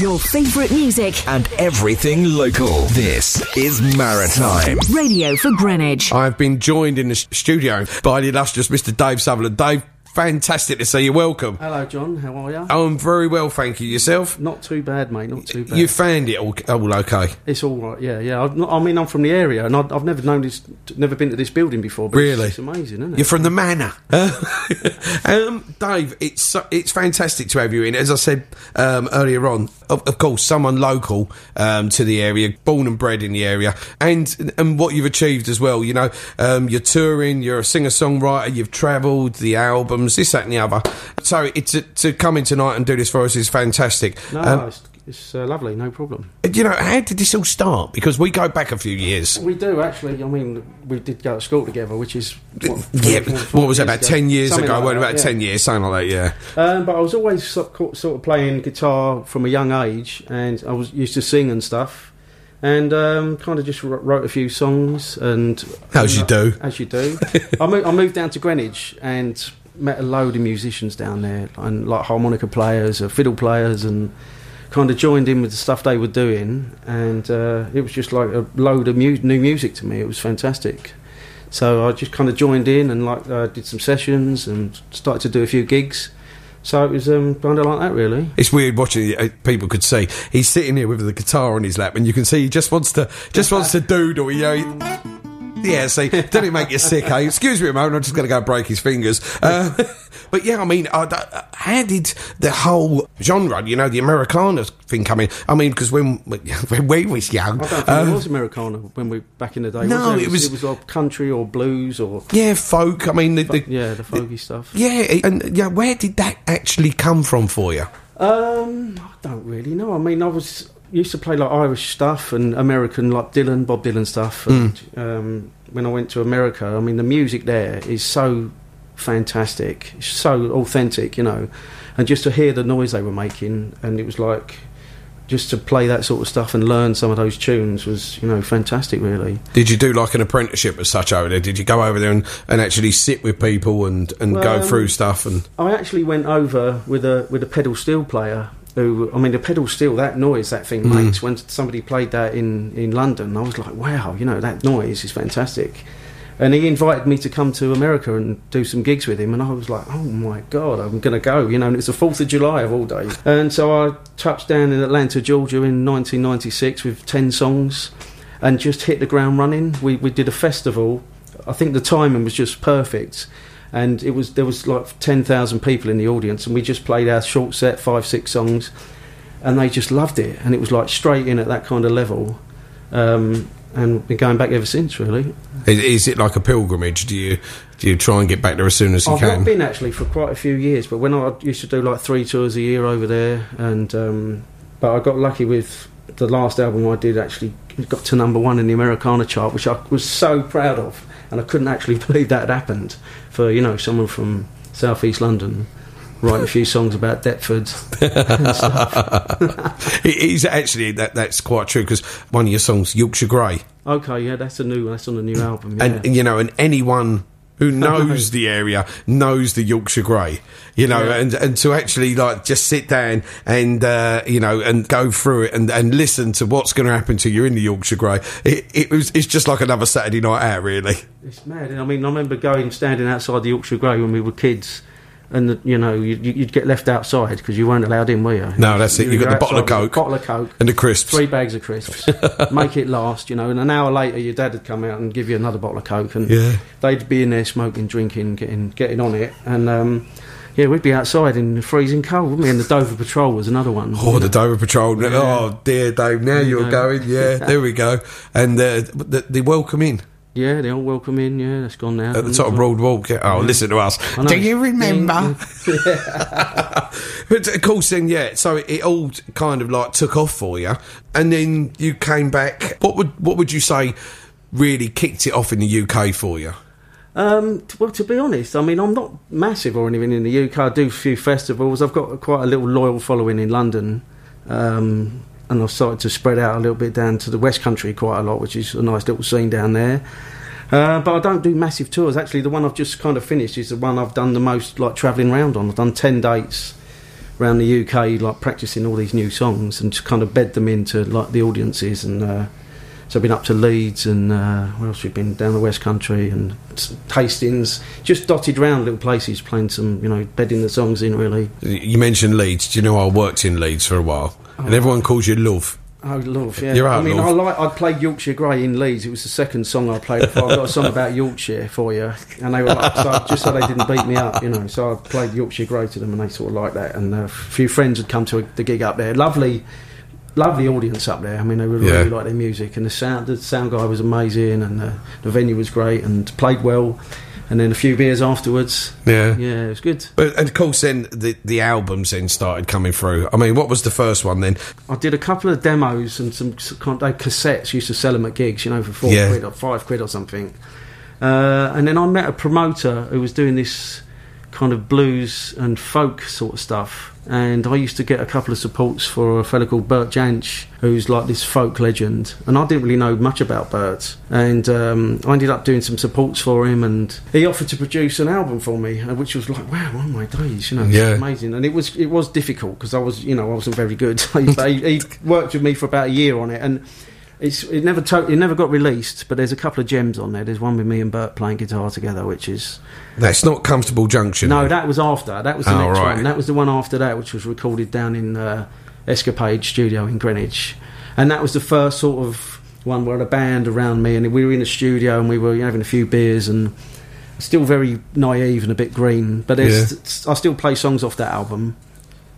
Your favourite music. and everything local. This is Maritime. Radio for Greenwich. I've been joined in the studio by the illustrious Mr. Dave Sutherland. Dave, fantastic to see you. Welcome. Hello, John. How are you? I'm very well, thank you. Yourself? Not too bad, mate. Not too bad. You found it all, all okay? it's all right. Yeah, yeah. I've not, I mean, I'm from the area, and I've, I've never known this, never been to this building before. But Really? it's, it's amazing, isn't it? You're from the manor. um, Dave, it's it's fantastic to have you in. As I said um, earlier on, of, of course, someone local um, to the area, born and bred in the area, and and what you've achieved as well. You know, um, you're touring, you're a singer songwriter, you've travelled, the albums, this, that, and the other. So it's to, to come in tonight and do this for us is fantastic. no, Um, it's, it's uh, lovely. No problem. you know, how did this all start? Because we go back a few years. We do actually. I mean, we did go to school together, which is what, Yeah, four- four what was it, about 10 years Something ago? like that, about yeah. 10 years, something like that, yeah. Um, but I was always sort of, playing guitar from a young age, and I was used to sing and stuff, and um, kind of just wrote a few songs. And As you do. as you do. I, moved, I moved down to Greenwich and met a load of musicians down there, and like harmonica players, or fiddle players, and kind of joined in with the stuff they were doing, and uh, it was just like a load of mu- new music to me. It was fantastic. So I just kind of joined in and like uh, did some sessions and started to do a few gigs. So it was um, kind of like that, really. It's weird watching uh, People could see he's sitting here with the guitar on his lap, and you can see he just wants to just wants to doodle. You know, he- yeah. See, don't it make you sick? Eh? Excuse me a moment. I'm just going to go break his fingers. Uh, but yeah, I mean, uh, uh, how did the whole genre, you know, the Americana thing come in? I mean, because when when we was young, I don't think um, it was Americana when we back in the day. No, was it was- it was like country or blues or yeah, folk. I mean, the, the, yeah, the folky stuff. yeah, and yeah, where did that actually come from for you? Um, I don't really know. I mean, I was used to play like Irish stuff and American, like Dylan, Bob Dylan stuff. And um, when I went to America, I mean, the music there is so fantastic, it's so authentic, you know. And just to hear the noise they were making, and it was like just to play that sort of stuff and learn some of those tunes was, you know, fantastic, really. Did you do like an apprenticeship as such over there? Did you go over there and, and actually sit with people and, and go Well, through stuff? And I actually went over with a with a pedal steel player. Who I mean, the pedal steel, that noise that thing Mm. makes when somebody played that in in London, I was like, wow, you know, that noise is fantastic. And he invited me to come to America and do some gigs with him, and I was like, oh my god, I'm going to go, you know. And it's the Fourth of July of all days, and so I touched down in Atlanta, Georgia, in 1996 with ten songs, and just hit the ground running. We we did a festival. I think the timing was just perfect and it was there was like 10,000 people in the audience and we just played our short set five six songs and they just loved it and it was like straight in at that kind of level um, and been going back ever since really is, is it like a pilgrimage? Do you do you try and get back there as soon as you can? I've can? not been actually for quite a few years but when I used to do like three tours a year over there and um, but I got lucky with the last album I did actually got to number one in the Americana chart which I was so proud of and I couldn't actually believe that had happened for you know someone from southeast London writing a few songs about Deptford it is actually that that's quite true because one of your songs, Yorkshire Grey, Okay, yeah, that's a new that's on a new album. Yeah. and you know, and anyone who knows the area knows the Yorkshire Grey, you know, Yeah. and and to actually like just sit down and uh, you know and go through it and, and listen to what's going to happen to you in the Yorkshire Grey, it, it was it's just like another Saturday night out, really. It's mad. I mean, I remember going standing outside the Yorkshire Grey when we were kids, and you know you'd, you'd get left outside because you weren't allowed in, were you? No, that's it. You You'd got go the bottle of outside with a Coke. bottle of Coke, And the crisps. three bags of crisps, make it last, you know. And an hour later, your dad would come out and give you another bottle of Coke, and Yeah. they'd be in there smoking, drinking, getting getting on it, and. um yeah, we'd be outside in the freezing cold, wouldn't we? And the Dover Patrol was another one. Oh, the Dover Patrol. Oh, dear Dave, now you're going. Yeah, there we go. And uh, the, the Welcome Inn Yeah, they all welcome in. Yeah, that's gone now. at the top of Broad Walk. Yeah. Oh, listen to us. Do you remember? but of course, then, yeah, so it all kind of like took off for you. And then you came back. What would, what would you say really kicked it off in the UK for you? Um, well, to be honest, I mean, I'm not massive or anything in the UK. I do a few festivals. I've got quite a little loyal following in London, um, and I've started to spread out a little bit down to the West Country quite a lot, which is a nice little scene down there. Uh, but I don't do massive tours. Actually, the one I've just kind of finished is the one I've done the most, like travelling around on. I've done ten dates around the UK, like practicing all these new songs and to kind of bed them into like the audiences. And uh, so I've been up to Leeds and uh, where else we've been down the West Country and s- Hastings, just dotted around little places, playing some, you know, bedding the songs in really. You mentioned Leeds. Do you know I worked in Leeds for a while, and everyone calls you Love. Oh, love, yeah. You're I out, mean, love. I like. I played Yorkshire Grey in Leeds. It was the second song I played. Before. I've got a song about Yorkshire for you, and they were like, so, just so they didn't beat me up, you know. So I played Yorkshire Grey to them, and they sort of liked that. And uh, a few friends had come to the gig up there. Lovely, lovely audience up there. I mean, they really, Yeah. really liked their music, and the sound. The sound guy was amazing, and uh, the venue was great, and played well. And then a few beers afterwards. Yeah. Yeah, it was good. But and of course, then the the albums then started coming through. I mean, what was the first one then? I did a couple of demos and some of cassettes. Used to sell them at gigs, you know, for four Yeah. quid or five quid or something. Uh, and then I met a promoter who was doing this kind of blues and folk sort of stuff. And I used to get a couple of supports for a fellow called Bert Jansch, who's like this folk legend. And I didn't really know much about Bert. And um, I ended up doing some supports for him. And he offered to produce an album for me, uh, which was like, wow, oh my days, you know, Yeah. amazing. And it was it was difficult because I was, you know, I wasn't very good. he, he worked with me for about a year on it, and it's it never to, it never got released. But there's a couple of gems on there. There's one with me and Bert playing guitar together, which is That's not Comfortable Junction. no, that was after. That was the Oh, next right. one. That was the one after that, which was recorded down in uh, Escapade Studio in Greenwich, and that was the first sort of one where a band around me, and we were in the studio and we were having a few beers and. Still very naive and a bit green, but there's, I still play songs off that album.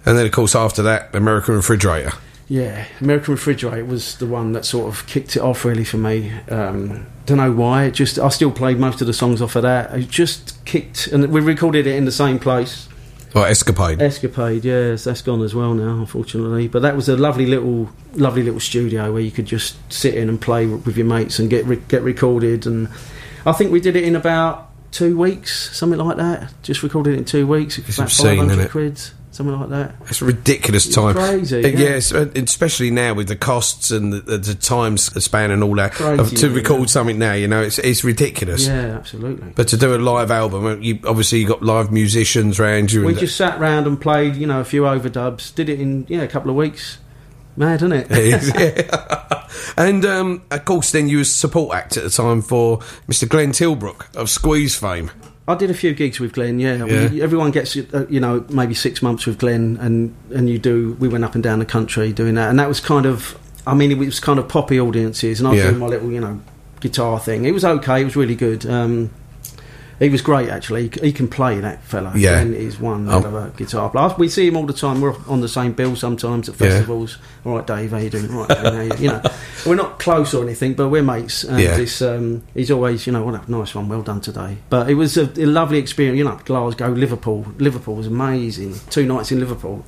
And then, of course, after that, American Refrigerator. Yeah, American Refrigerator was the one that sort of kicked it off really for me. Um, don't know why. It just I still played most of the songs off of that. It just kicked, and we recorded it in the same place. Or Escapade. Escapade, yes, that's gone as well now, unfortunately. But that was a lovely little, lovely little studio where you could just sit in and play with your mates and get re- get recorded. And I think we did it in about two weeks, something like that. Just recorded it in two weeks. It's about obscene, five it? quid, something like that. It's a ridiculous It's time. crazy, yeah. Yes, especially now with the costs and the, the, the time span and all that. Crazy, of- to yeah. record something now, you know, it's it's ridiculous. Yeah, absolutely. But to do a live album, uh, you obviously you got live musicians around you. We just sat round and played, you know, a few overdubs. Did it in yeah a couple of weeks. Mad, isn't it? It is, and um, of course, then you was support act at the time for Mr. Glenn Tilbrook of Squeeze fame. I did a few gigs with Glenn. Yeah, Yeah. We, everyone gets uh, you know maybe six months with Glenn, and and you do. We went up and down the country doing that, and that was kind of. I mean, it was kind of poppy audiences, and I was Yeah. doing my little you know guitar thing. It was okay. It was really good. Um, he was great actually. He, he can play that fella. Yeah. Glenn is one Oh. hell of a guitar player. We see him all the time. We're on the same bill sometimes at festivals. Yeah. All right, Dave, how you doing? All right, Dave, how you, you know, we're not close or anything, but we're mates. And Yeah. it's, um, he's always, you know, what a nice one, well done today. But it was a, a lovely experience. You know, Glasgow, Liverpool. Liverpool was amazing. Two nights in Liverpool.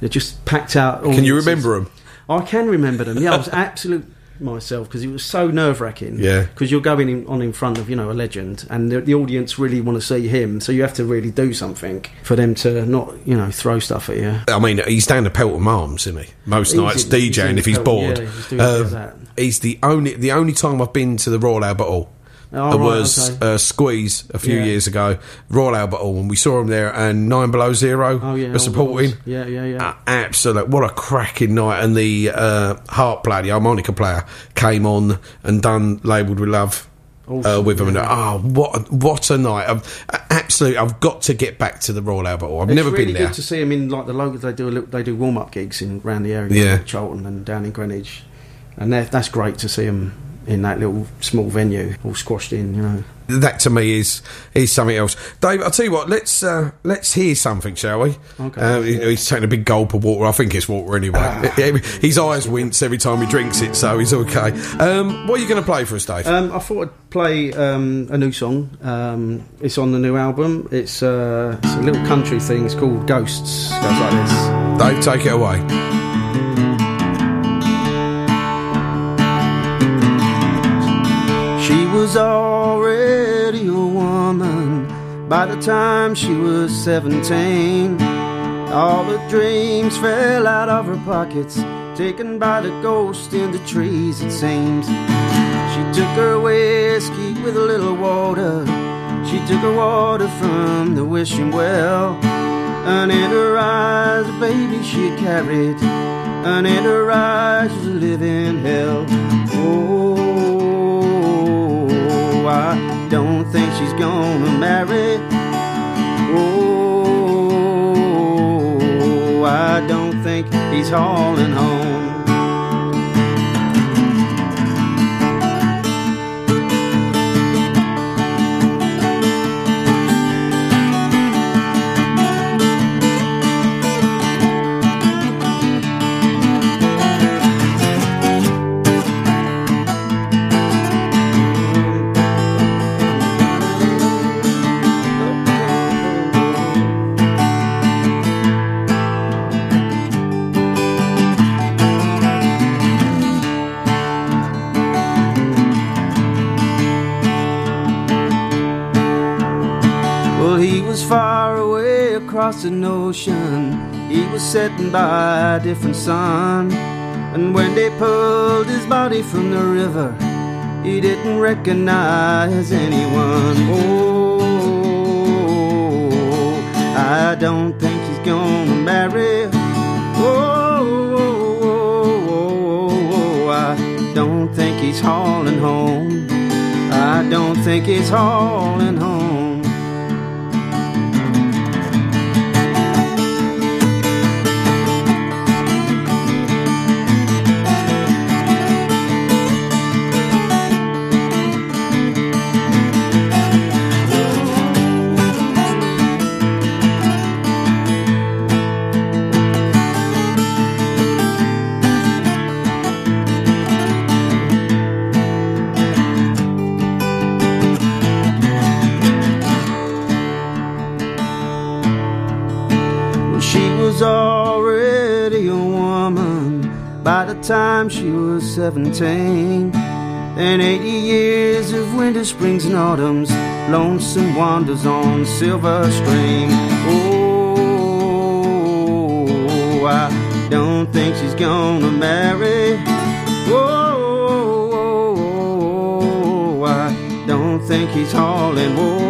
It just packed out. Can you remember them? I can remember them. Yeah, I was absolute myself because it was so nerve wracking. Yeah. because you're going in, on in front of you know a legend, and the, the audience really want to see him. So you have to really do something for them to not you know throw stuff at you. I mean, he's down to Pelton Arms, isn't he? Most He's nights in- he's DJing in if he's Pelton, bored. yeah, he's um, that. he's the only the only time I've been to the Royal Albert Hall. Oh, It right, was okay. uh, Squeeze a few Yeah. years ago, Royal Albert Hall, and we saw him there, and Nine Below Zero Oh yeah, were supporting. Yeah, yeah, yeah. Uh, absolute, what a cracking night! And the uh, harp player, the harmonica player, came on and done labelled with love. Uh, Awesome, with them and yeah. oh what a- what a night I've, absolutely I've got to get back to the Royal Albert Hall I've It's never really been there good to see him in like the local. They do a, little- they do warm up gigs in around the area, Yeah. like Charlton and down in Greenwich, and that's great to see him in that little small venue, all squashed in. You know, that to me is is something else. Dave, I'll tell you what. Let's uh, let's hear something, shall we? Okay. Um, he- he's taking a big gulp of water. I think it's water anyway. Ah. His eyes wince every time he drinks it, so he's okay. Um, what are you going to play for us, Dave? um, I thought I'd play um, a new song. Um, it's on the new album. It's, uh, it's a little country thing. It's called Ghosts. It goes like this. Dave, take it away. Was already a woman by the time she was 17. All the dreams fell out of her pockets, taken by the ghost in the trees, it seems. She took her whiskey with a little water. She took her water from the wishing well. and in her eyes a baby she carried, and in her eyes was a living hell. Oh, I don't think she's gonna marry. Oh, I don't think he's hauling home. Across an ocean. He was setting by a different sun. And when they pulled his body from the river, he didn't recognize anyone. Oh, I don't think he's gonna marry. Oh, I don't think he's hauling home. I don't think he's hauling home. Time she was 17. Then 80 years of winter, springs, and autumns, lonesome wanders on silver stream. Oh, I don't think she's gonna marry. Oh, I don't think he's hauling. Oh,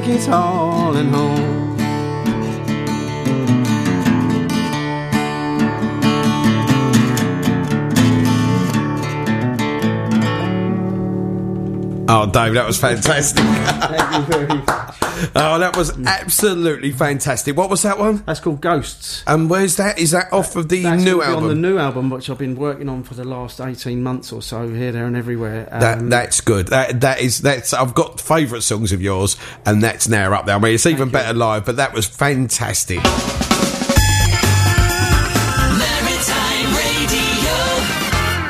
think he's hauling home. Oh, Dave, that was fantastic. Thank you very much. oh, that was absolutely fantastic. What was that one? That's called Ghosts. And where's that? Is that off of the That's new album? on the new album, which I've been working on for the last eighteen months or so, here, there, and everywhere. that Um, that's good. That that is that's. I've got favourite songs of yours, and that's now up there. I mean, it's even Thank you. better live, but that was fantastic.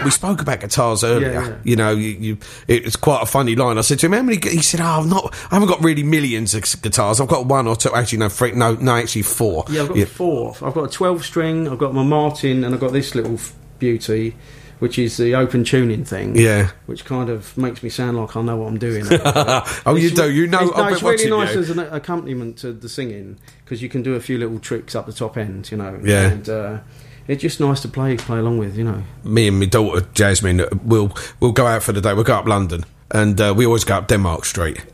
We spoke about guitars earlier. Yeah, yeah. You know, you, you, it was quite a funny line. I said to him, "How many?" He said, "Oh, I'm not. I haven't got really millions of guitars. I've got one or two. Actually, no, three. No, no, actually four. Yeah, I've got four. I've got a 12 string, I've got my Martin, and I've got this little beauty, which is the open tuning thing. Yeah. Which kind of makes me sound like I know what I'm doing. oh, you do. You know. It's, no, I've it's really nice you. as an accompaniment to the singing because you can do a few little tricks up the top end, you know. Yeah. And uh, it's just nice to play play along with, you know. me and my daughter Jasmine we'll we'll go out for the day. We'll go up London, and uh, we always go up Denmark Street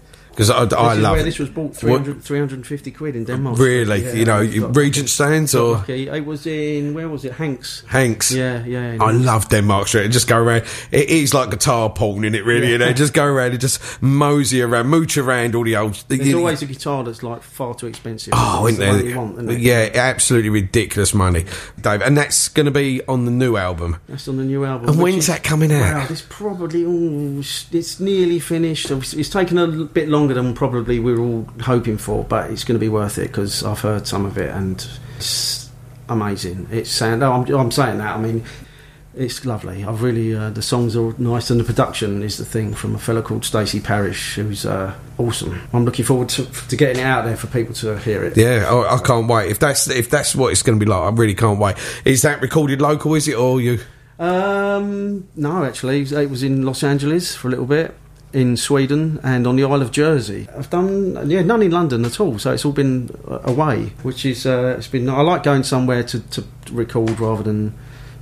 because I, I love where it. this was bought What- 300, 350 quid in Denmark. Really, Yeah, you know, I've you- got- Regent Sounds or lucky. It was in where was it? Hanks. Hanks. Yeah, yeah. I love Denmark Street. And just go around. It is like guitar porn in it, really. You know, just go around and just mosey around, mooch around all the old. There's you- always a guitar that's like far too expensive. Oh, isn't the there? you want, isn't it? yeah, absolutely ridiculous money, Dave. And that's going to be on the new album. That's on the new album. And when's is- that coming out? Wow, it's probably ooh, it's- nearly finished. It's, it's taken a bit longer than probably we were all hoping for, but it's going to be worth it because I've heard some of it and it's amazing. It's sound. No, I'm, I'm saying that. I mean, it's lovely. I've really uh, the songs are nice and the production is the thing from a fellow called Stacey Parrish, who's uh, awesome. I'm looking forward to, to getting it out there for people to hear it. Yeah, oh, I can't wait. If that's if that's what it's going to be like, I really can't wait. Is that recorded local? Is it or you? Um, no, actually, it was in Los Angeles for a little bit. In Sweden and on the Isle of Jersey. I've done yeah none in London at all, so it's all been away, which is uh, it's been. I like going somewhere to, to record rather than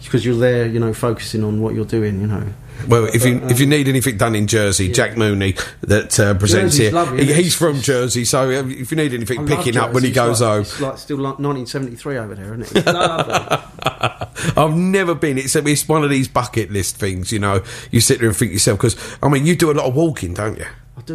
because you're there, you know, focusing on what you're doing, you know. Well, if you But, if you need anything done in Jersey, Jack Mooney that uh, presents Jersey's here, lovely, he- he's from Jersey, so uh, if you need anything love picking up when he goes like, home, It's like still like 1973 over there, isn't it? I've never been. It's it's one of these bucket list things, you know. You sit there and think yourself because I mean, you do a lot of walking, don't you?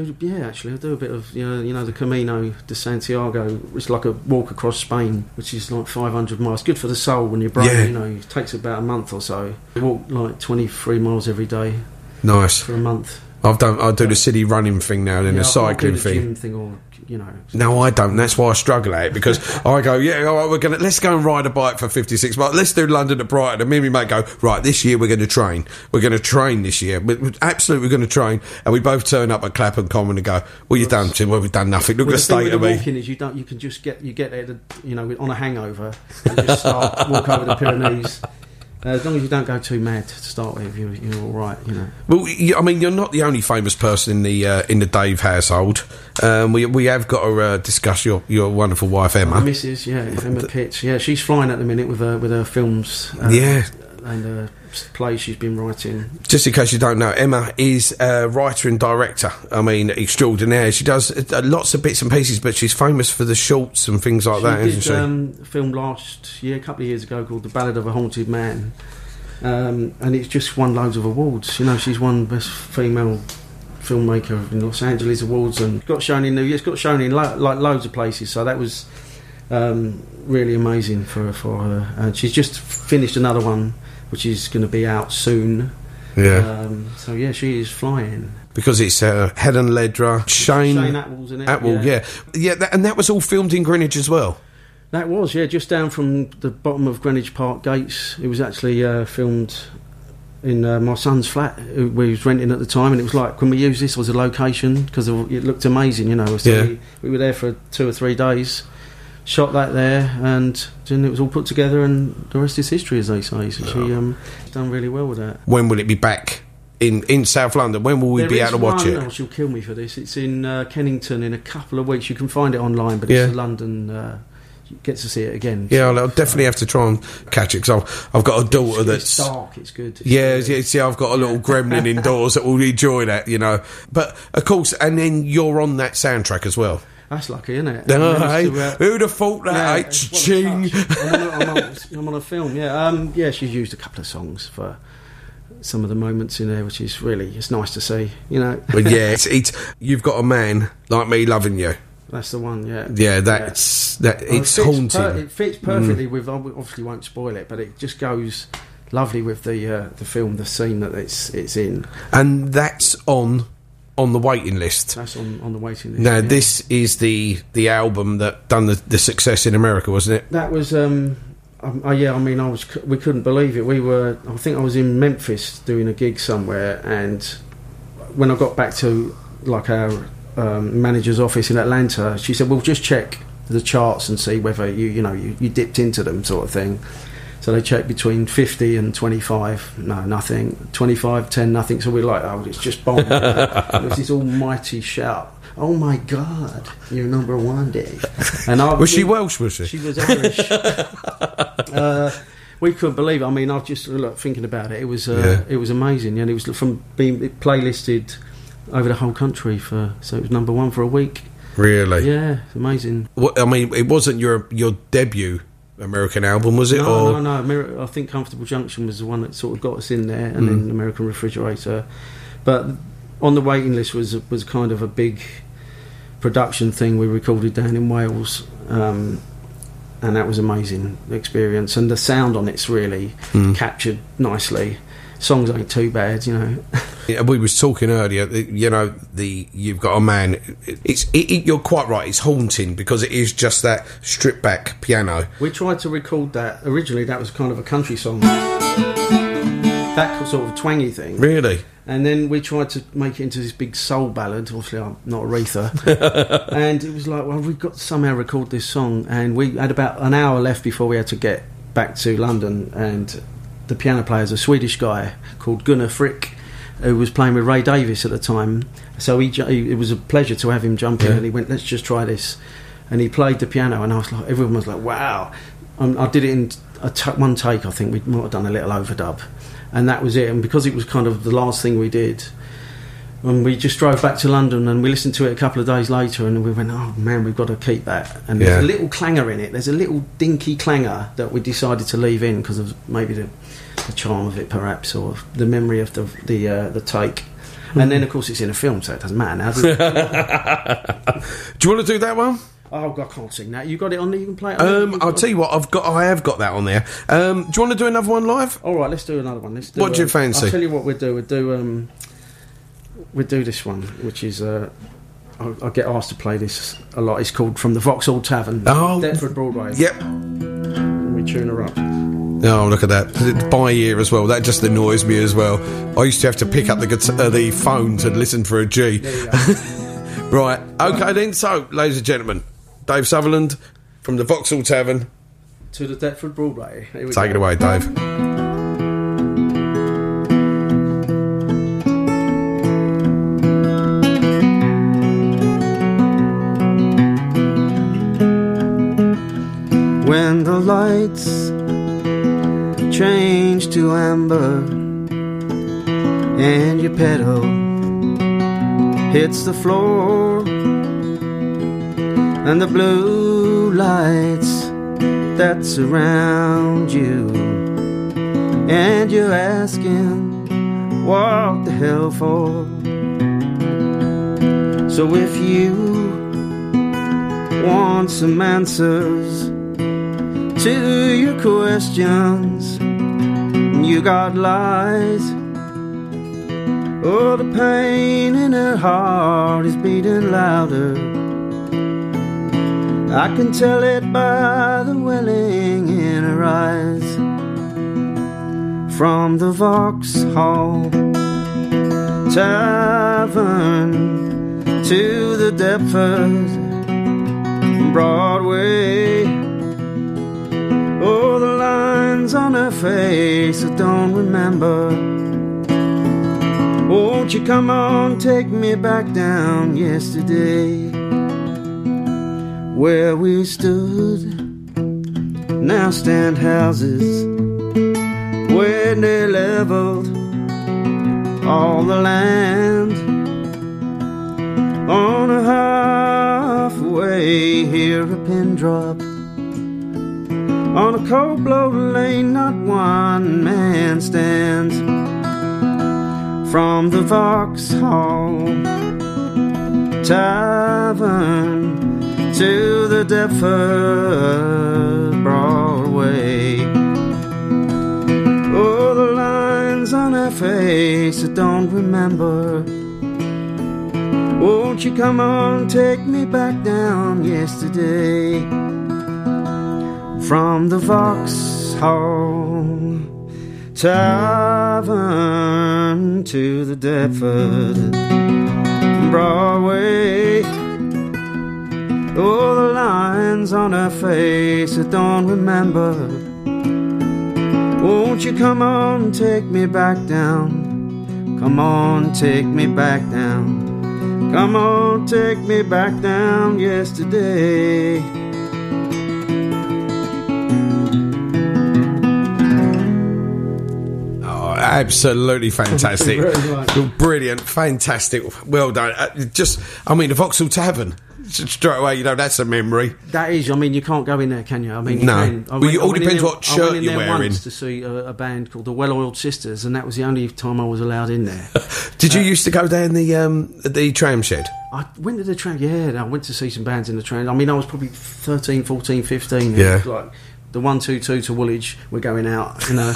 Do, yeah. Actually, I do a bit of you know, you know the Camino de Santiago. It's like a walk across Spain, which is like 500 miles. Good for the soul when your brain, Yeah. you know, it takes about a month or so. I walk like 23 miles every day Nice. for a month. I've done. I do the city running thing now, and then Yeah, the I can't do cycling the thing. gym thing, or you know. No, I don't. That's why I struggle at it because I go, yeah, all right, we're gonna let's go and ride a bike for fifty six miles. Let's do London to Brighton. And me and my mate go, right, this year we're going to train. We're going to train this year. We're, we're absolutely going to train. And we both turn up at Clapham Common and go, well, you've done, Tim. Well, we've done nothing. Look Well, at the state of the me. walking is you don't. You can just get you get there, to, you know, on a hangover and just start walk over the Pyrenees. Uh, as long as you don't go too mad to start with, you're, you're all right. You know. Well, I mean, you're not the only famous person in the uh, in the Dave household. Um, we we have got to uh, discuss your your wonderful wife Emma. missus, yeah, Emma Pitts, yeah, she's flying at the minute with her with her films, uh, Yeah. and uh, plays she's been writing. Just in case you don't know, Emma is a writer and director. I mean, extraordinaire. She does uh, lots of bits and pieces, but she's famous for the shorts and things like that, she isn't did she? um, a film last year, a couple of years ago, called The Ballad of a Haunted Man, um, and it's just won loads of awards. You know, she's won best female filmmaker in Los Angeles awards, and got shown in New York. It's got shown in lo- like loads of places. So that was um, really amazing for for her. And she's just finished another one, which is going to be out soon. yeah, Um, so yeah, she is flying. because it's uh, Helen Lederer, Shane, Shane Attwell's in it. Attwell, yeah, yeah, that, and that was all filmed in Greenwich as well. That was, yeah, just down from the bottom of Greenwich Park gates. It was actually uh, filmed in uh, my son's flat we was renting at the time, and it was like, can we use this as a location? Because it looked amazing, you know. So Yeah. we, we were there for two or three days, shot that there, and then it was all put together, and the rest is history, as they say. So she um, done really well with that. When will it be back in in South London? When will we There be able to watch one- it? Oh, she'll kill me for this. It's in uh, Kennington in a couple of weeks. You can find it online, but Yeah. it's a London. Uh, you get to see it again. Yeah, I'll, I'll definitely have to try and catch it because I've, I've got a daughter It's that's dark. It's good. It's Yeah, good. yeah, see, I've got a little gremlin indoors that will enjoy that, you know. But of course, and then you're on that soundtrack as well. That's lucky, isn't it? No, hey, to, uh, who'd have thought that? yeah, it's what a Ching. I'm on, a, I'm, on, I'm on a film. Yeah, um, yeah. She's used a couple of songs for some of the moments in there, which is really it's nice to see. You know, But yeah, it's, it's you've got a man like me loving you. that's the one. Yeah, Yeah, that's that. Oh, it It's fits haunting. per- it fits perfectly with. I obviously won't spoil it, but it just goes lovely with the uh, the film, the scene that it's it's in. and that's on on the waiting list. That's on, on the waiting list. Now, yeah. this is the the album that done the, the success in America, wasn't it? That was, um, um, oh yeah. I mean, I was. We couldn't believe it. We were. I think I was in Memphis doing a gig somewhere, and when I got back to like our um, manager's office in Atlanta, she said, "Well, just check the charts and see whether you, you know, you, you dipped into them, sort of thing." So they checked between 50 and 25. No, nothing. 25, 10, nothing. So we're like, oh, it's just bombed. it was this almighty shout. Oh my God, you're number one, Dave. And I Was she Welsh? Was she? she was Irish. uh, we couldn't believe it. I mean, I've just look, thinking about it. It was uh, Yeah. it was amazing, and it was from being playlisted over the whole country for. So it was number one for a week. Really? Yeah, it's amazing. What, I mean, it wasn't your your debut American album, was it? No, or no, no. I think Comfortable Junction was the one that sort of got us in there, and Hmm. then American Refrigerator. But on the waiting list was was kind of a big production thing we recorded down in Wales, um, and that was amazing experience. And the sound on it's really Hmm. captured nicely. Songs ain't too bad, you know. Yeah, we was talking earlier. Uh, you know, the you've got a man. It's it, it, you're quite right. It's haunting because it is just that stripped back piano. We tried to record that originally. That was kind of a country song, that sort of twangy thing. Really, And then we tried to make it into this big soul ballad. Obviously, I'm not Aretha. and it was like, well, we've got to somehow record this song. And we had about an hour left before we had to get back to London. And the piano player is a Swedish guy called Gunnar Frick. who was playing with Ray Davies at the time. So he, he it was a pleasure to have him jump in, Yeah. and he went, "Let's just try this," and he played the piano, and I was like, everyone was like, "Wow!" Um, I did it in a t- one take. I think we might have done a little overdub, and that was it. And because it was kind of the last thing we did. And we just drove back to London and we listened to it a couple of days later and we went, oh man, we've got to keep that. And Yeah. there's a little clanger in it. There's a little dinky clanger that we decided to leave in because of maybe the, the charm of it, perhaps, or the memory of the the uh, the take. And then, of course, it's in a film, so it doesn't matter now. does it? Do you want to do that one? oh, God, I can't sing that. You got it on there? You can play it on Um. I'll tell you what, I've got. I have got that on there. Um, do you want to do another one live? All right, let's do another one. Let's do, What do you fancy? I'll tell you what we'll do. We'll do. We'll do this one, which is. Uh, I, I get asked to play this a lot. It's called "From the Vauxhall Tavern," Oh. Deptford Broadway. Yep. We tune her up. Oh, look at that! It's by ear as well. That just annoys me as well. I used to have to pick up the guitar, uh, the phone to listen for a G. There you go. Right. Okay then. So, ladies and gentlemen, Dave Sutherland from the Vauxhall Tavern. to the Deptford Broadway. Take go. it away, Dave. When the lights change to amber. And your pedal hits the floor. And the blue lights that surround you. And you're asking what the hell for. So if you want some answers to your questions. You got lies. Oh, the pain in her heart is beating louder. I can tell it by the welling in her eyes. From the Vauxhall Tavern to the Deptford Broadway. Face I don't remember. Won't you come on, take me back down yesterday? Where we stood, now stand houses where they leveled all the land on a halfway here a pin drop on a cold blow lane not one man stands from the Vauxhall Tavern to the Deptford Broadway. Oh, the lines on her face I don't remember. Won't you come on, take me back down yesterday From the Vauxhall Tavern to the Deptford Broadway Oh, the lines on her face I don't remember Won't you come on, take me back down? Come on, take me back down. Come on, take me back down yesterday. Absolutely fantastic. Brilliant, fantastic. Well done. Uh, just, I mean, the Vauxhall Tavern. Straight away, you know, that's a memory. That is, I mean, you can't go in there, can you? I mean, No. Well, it all depends there- what shirt in you're there wearing. Once to see a, a band called the Well Oiled Sisters, and that was the only time I was allowed in there. Did you used to go down the um, the tram shed? I went to the tram, yeah, I went to see some bands in the tram. I mean, I was probably 13, 14, 15. Yeah. it was Like the 122 to Woolwich, we're going out, you know.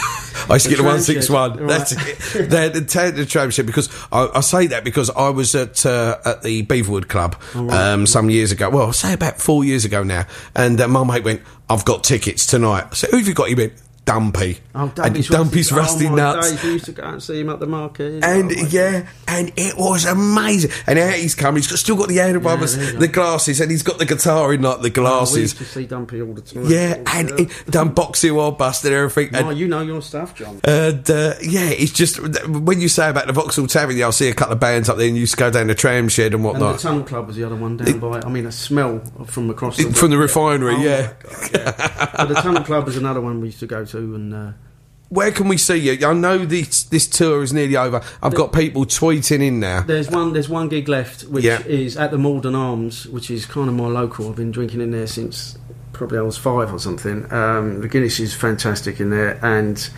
I used to get the one six one. That's Right. it. They had the, the tram shed because I, I say that because I was at uh, at the Beaverwood Club um, some years ago. Well, I say about four years ago now, and uh, my mate went, "I've got tickets tonight." I said, "Who have you got?" He went. Dumpy. Oh, and Dumpy's Dumpy's Rusty- Rusty oh, my Nuts. days, we used to go and see him at the market. And Oh, yeah, and it was amazing. And out he's come. He's got, still got the handlebars, you go. the glasses, and he's got the guitar in like the God, we glasses. used to see Dumpy all the time. Yeah, Oh, and he done boxing while busting everything. Oh, you know your stuff, John. and uh, yeah, it's just when you say about the Vauxhall Tavern, yeah, I'll see a couple of bands up there, and you used to go down the tram shed and whatnot. And the. Tunnel Club was the other one down by. I mean, a smell from across the From the refinery, Oh, yeah. God, yeah. but the Tunnel Club was another one we used to go to, and uh, Where can we see you? I know this this tour is nearly over. I've got people tweeting in now. there's one there's one gig left, which Yeah. is at the Morden Arms, which is kind of my local. I've been drinking in there since probably I was five or something. Um, the Guinness is fantastic in there, and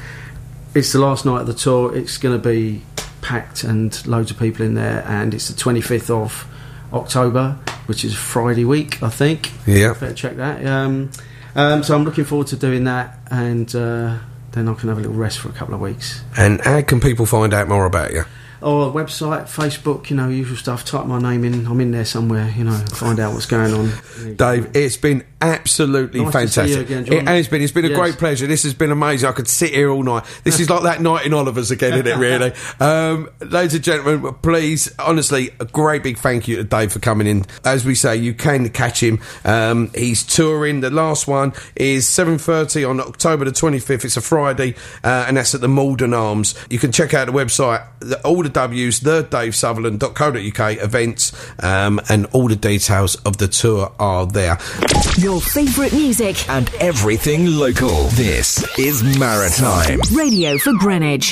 it's the last night of the tour. It's going to be packed and loads of people in there, and it's the 25th of October, which is Friday week, I think. Yeah. Better check that. Um, um, so I'm looking forward to doing that, and uh, then I can have a little rest for a couple of weeks. And how can people find out more about you? Or website, Facebook, you know, usual stuff. Type my name in. I'm in there somewhere. You know, find out what's going on. Dave, it's been absolutely Nice fantastic. again, it has been. It's been a Yes. great pleasure. This has been amazing. I could sit here all night. This is like that night in Oliver's again, isn't it? Really, um, ladies and gentlemen, please, honestly, a great big thank you to Dave for coming in. As we say, you can catch him. Um, he's touring. The last one is seven thirty on October the twenty fifth. It's a Friday, uh, and that's at the Morden Arms. You can check out the website, All the, all the W's, thedavesutherland.co.uk events, um, and all the details of the tour are there. Your favourite music. And everything local. This is Maritime. Radio for Greenwich.